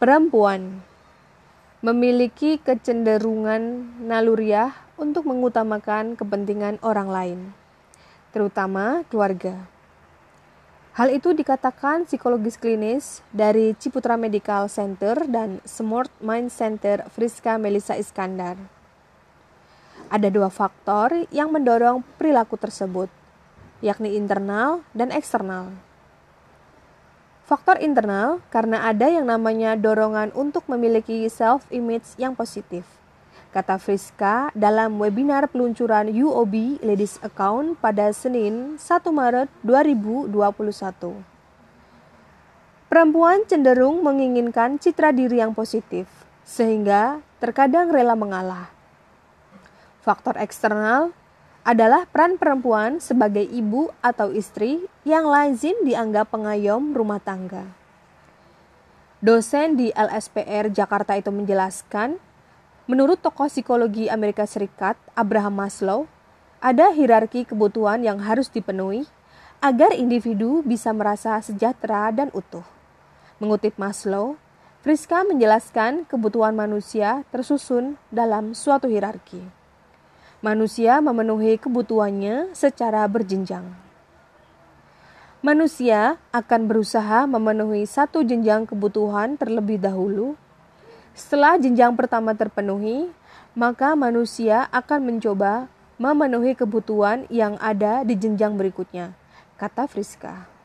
Perempuan memiliki kecenderungan naluriah untuk mengutamakan kepentingan orang lain, terutama keluarga. Hal itu dikatakan psikologis klinis dari Ciputra Medical Center dan Smart Mind Center Friska Melisa Iskandar. Ada dua faktor yang mendorong perilaku tersebut, yakni internal dan eksternal. Faktor internal karena ada yang namanya dorongan untuk memiliki self-image yang positif. Kata Friska dalam webinar peluncuran UOB Ladies Account pada Senin 1 Maret 2021. Perempuan cenderung menginginkan citra diri yang positif, sehingga terkadang rela mengalah. Faktor eksternal adalah peran perempuan sebagai ibu atau istri yang lazim dianggap pengayom rumah tangga. Dosen di LSPR Jakarta itu menjelaskan, menurut tokoh psikologi Amerika Serikat Abraham Maslow, ada hierarki kebutuhan yang harus dipenuhi agar individu bisa merasa sejahtera dan utuh. Mengutip Maslow, Friska menjelaskan kebutuhan manusia tersusun dalam suatu hierarki manusia memenuhi kebutuhannya secara berjenjang. Manusia akan berusaha memenuhi satu jenjang kebutuhan terlebih dahulu. Setelah jenjang pertama terpenuhi, maka manusia akan mencoba memenuhi kebutuhan yang ada di jenjang berikutnya, kata Friska.